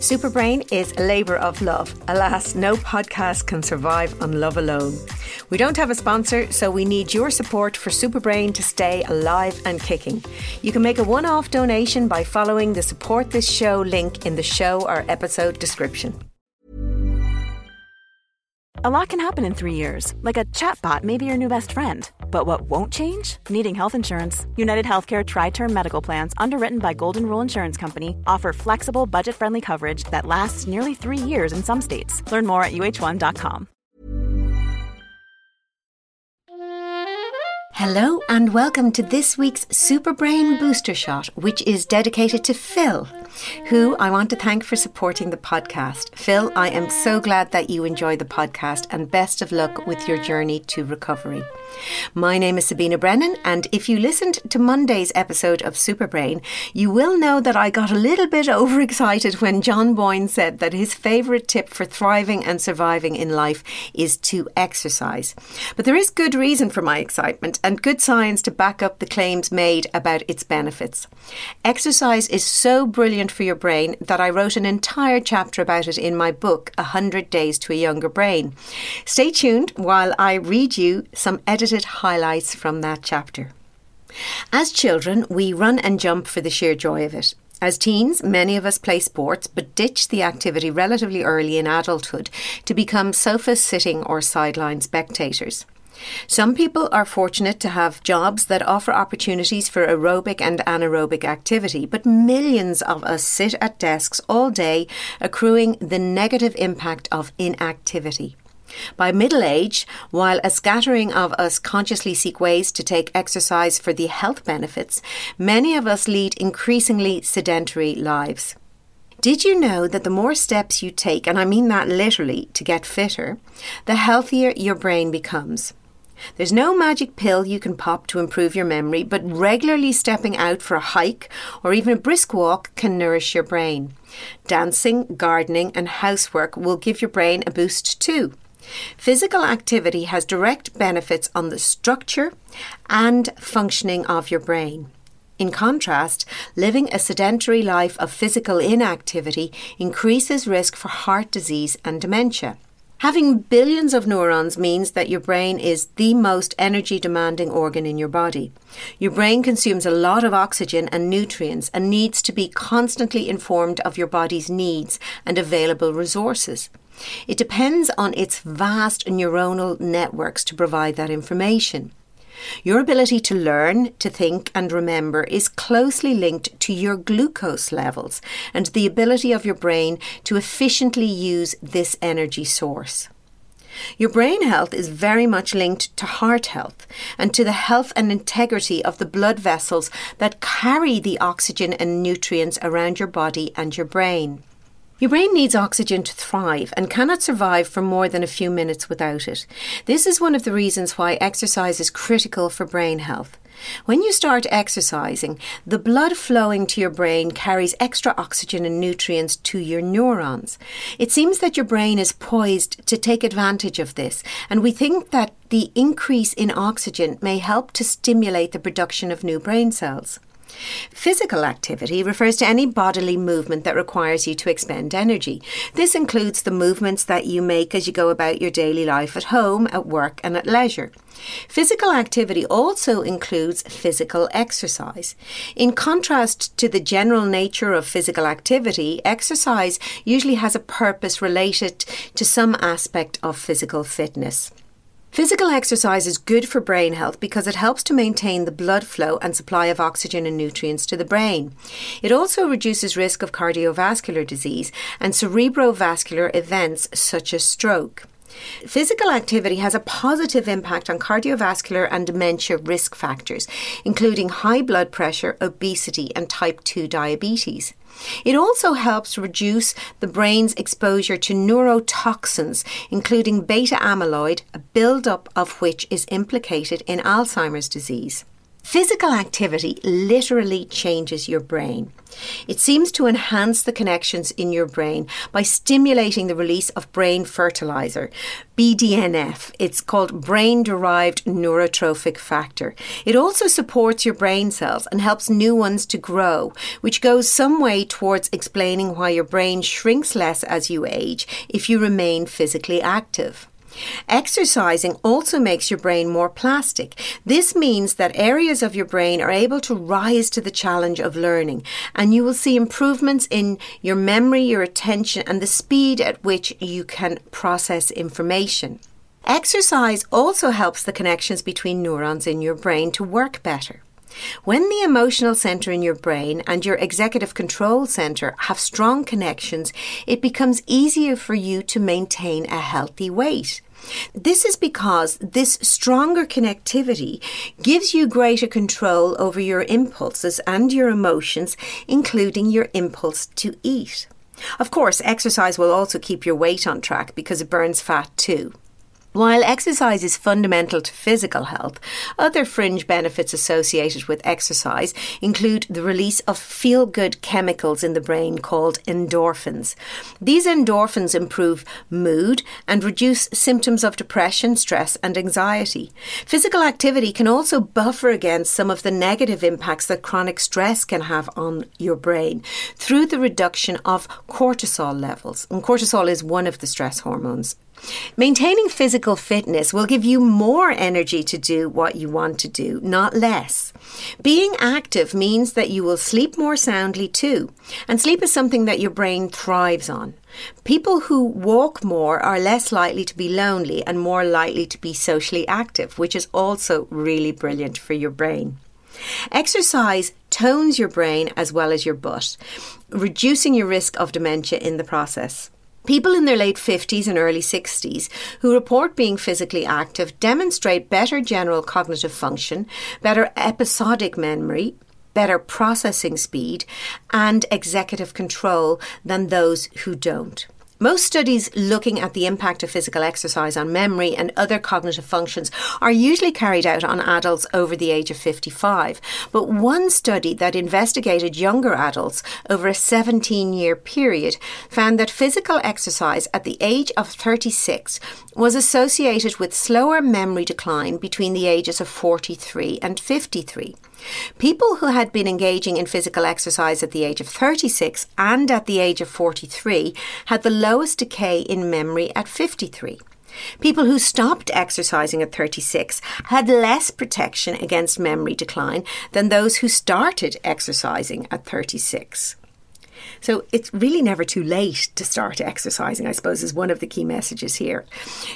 Superbrain is a labour of love. Alas, no podcast can survive on love alone. We don't have a sponsor, so we need your support for Superbrain to stay alive and kicking. You can make a one off donation by following the support this show link in the show or episode description. A lot can happen in three years, like a chatbot may be your new best friend. But what won't change? Needing health insurance. United Healthcare Tri Term Medical Plans, underwritten by Golden Rule Insurance Company, offer flexible, budget friendly coverage that lasts nearly three years in some states. Learn more at uh1.com. Hello, and welcome to this week's Superbrain Booster Shot, which is dedicated to Phil who I want to thank for supporting the podcast. Phil, I am so glad that you enjoy the podcast and best of luck with your journey to recovery. My name is Sabina Brennan, and if you listened to Monday's episode of Superbrain, you will know that I got a little bit overexcited when John Boyne said that his favourite tip for thriving and surviving in life is to exercise. But there is good reason for my excitement and good science to back up the claims made about its benefits. Exercise is so brilliant for your brain that I wrote an entire chapter about it in my book, 100 Days to a Younger Brain. Stay tuned while I read you some edited highlights from that chapter. As children, we run and jump for the sheer joy of it. As teens, many of us play sports but ditch the activity relatively early in adulthood to become sofa sitting or sideline spectators. Some people are fortunate to have jobs that offer opportunities for aerobic and anaerobic activity, but millions of us sit at desks all day, accruing the negative impact of inactivity. By middle age, while a scattering of us consciously seek ways to take exercise for the health benefits, many of us lead increasingly sedentary lives. Did you know that the more steps you take, and I mean that literally, to get fitter, the healthier your brain becomes? There's no magic pill you can pop to improve your memory, but regularly stepping out for a hike or even a brisk walk can nourish your brain. Dancing, gardening, and housework will give your brain a boost too. Physical activity has direct benefits on the structure and functioning of your brain. In contrast, living a sedentary life of physical inactivity increases risk for heart disease and dementia. Having billions of neurons means that your brain is the most energy demanding organ in your body. Your brain consumes a lot of oxygen and nutrients and needs to be constantly informed of your body's needs and available resources. It depends on its vast neuronal networks to provide that information. Your ability to learn, to think, and remember is closely linked to your glucose levels and the ability of your brain to efficiently use this energy source. Your brain health is very much linked to heart health and to the health and integrity of the blood vessels that carry the oxygen and nutrients around your body and your brain. Your brain needs oxygen to thrive and cannot survive for more than a few minutes without it. This is one of the reasons why exercise is critical for brain health. When you start exercising, the blood flowing to your brain carries extra oxygen and nutrients to your neurons. It seems that your brain is poised to take advantage of this, and we think that the increase in oxygen may help to stimulate the production of new brain cells. Physical activity refers to any bodily movement that requires you to expend energy. This includes the movements that you make as you go about your daily life at home, at work, and at leisure. Physical activity also includes physical exercise. In contrast to the general nature of physical activity, exercise usually has a purpose related to some aspect of physical fitness. Physical exercise is good for brain health because it helps to maintain the blood flow and supply of oxygen and nutrients to the brain. It also reduces risk of cardiovascular disease and cerebrovascular events such as stroke. Physical activity has a positive impact on cardiovascular and dementia risk factors, including high blood pressure, obesity, and type 2 diabetes. It also helps reduce the brain's exposure to neurotoxins, including beta amyloid, a buildup of which is implicated in Alzheimer's disease. Physical activity literally changes your brain. It seems to enhance the connections in your brain by stimulating the release of brain fertilizer, BDNF. It's called brain derived neurotrophic factor. It also supports your brain cells and helps new ones to grow, which goes some way towards explaining why your brain shrinks less as you age if you remain physically active. Exercising also makes your brain more plastic. This means that areas of your brain are able to rise to the challenge of learning, and you will see improvements in your memory, your attention, and the speed at which you can process information. Exercise also helps the connections between neurons in your brain to work better. When the emotional center in your brain and your executive control center have strong connections, it becomes easier for you to maintain a healthy weight. This is because this stronger connectivity gives you greater control over your impulses and your emotions, including your impulse to eat. Of course, exercise will also keep your weight on track because it burns fat too. While exercise is fundamental to physical health, other fringe benefits associated with exercise include the release of feel good chemicals in the brain called endorphins. These endorphins improve mood and reduce symptoms of depression, stress, and anxiety. Physical activity can also buffer against some of the negative impacts that chronic stress can have on your brain through the reduction of cortisol levels. And cortisol is one of the stress hormones Maintaining physical fitness will give you more energy to do what you want to do, not less. Being active means that you will sleep more soundly too, and sleep is something that your brain thrives on. People who walk more are less likely to be lonely and more likely to be socially active, which is also really brilliant for your brain. Exercise tones your brain as well as your butt, reducing your risk of dementia in the process. People in their late 50s and early 60s who report being physically active demonstrate better general cognitive function, better episodic memory, better processing speed, and executive control than those who don't. Most studies looking at the impact of physical exercise on memory and other cognitive functions are usually carried out on adults over the age of 55. But one study that investigated younger adults over a 17 year period found that physical exercise at the age of 36 was associated with slower memory decline between the ages of 43 and 53. People who had been engaging in physical exercise at the age of 36 and at the age of 43 had the lowest decay in memory at 53. People who stopped exercising at 36 had less protection against memory decline than those who started exercising at 36. So it's really never too late to start exercising, I suppose, is one of the key messages here.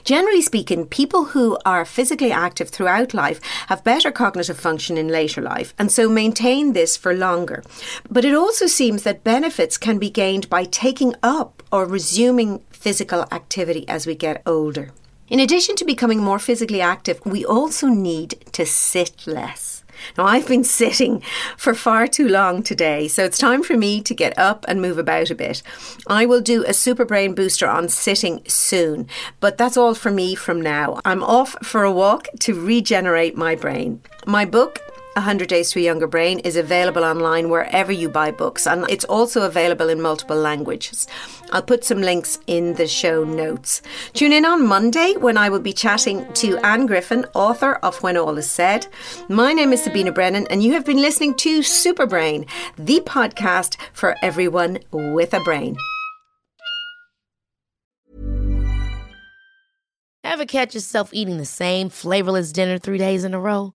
Generally speaking, people who are physically active throughout life have better cognitive function in later life and so maintain this for longer. But it also seems that benefits can be gained by taking up or resuming physical activity as we get older. In addition to becoming more physically active, we also need to sit less. Now, I've been sitting for far too long today, so it's time for me to get up and move about a bit. I will do a super brain booster on sitting soon, but that's all for me from now. I'm off for a walk to regenerate my brain. My book 100 Days to a Younger Brain is available online wherever you buy books, and it's also available in multiple languages. I'll put some links in the show notes. Tune in on Monday when I will be chatting to Anne Griffin, author of When All Is Said. My name is Sabina Brennan, and you have been listening to Super Brain, the podcast for everyone with a brain. Ever catch yourself eating the same flavorless dinner three days in a row?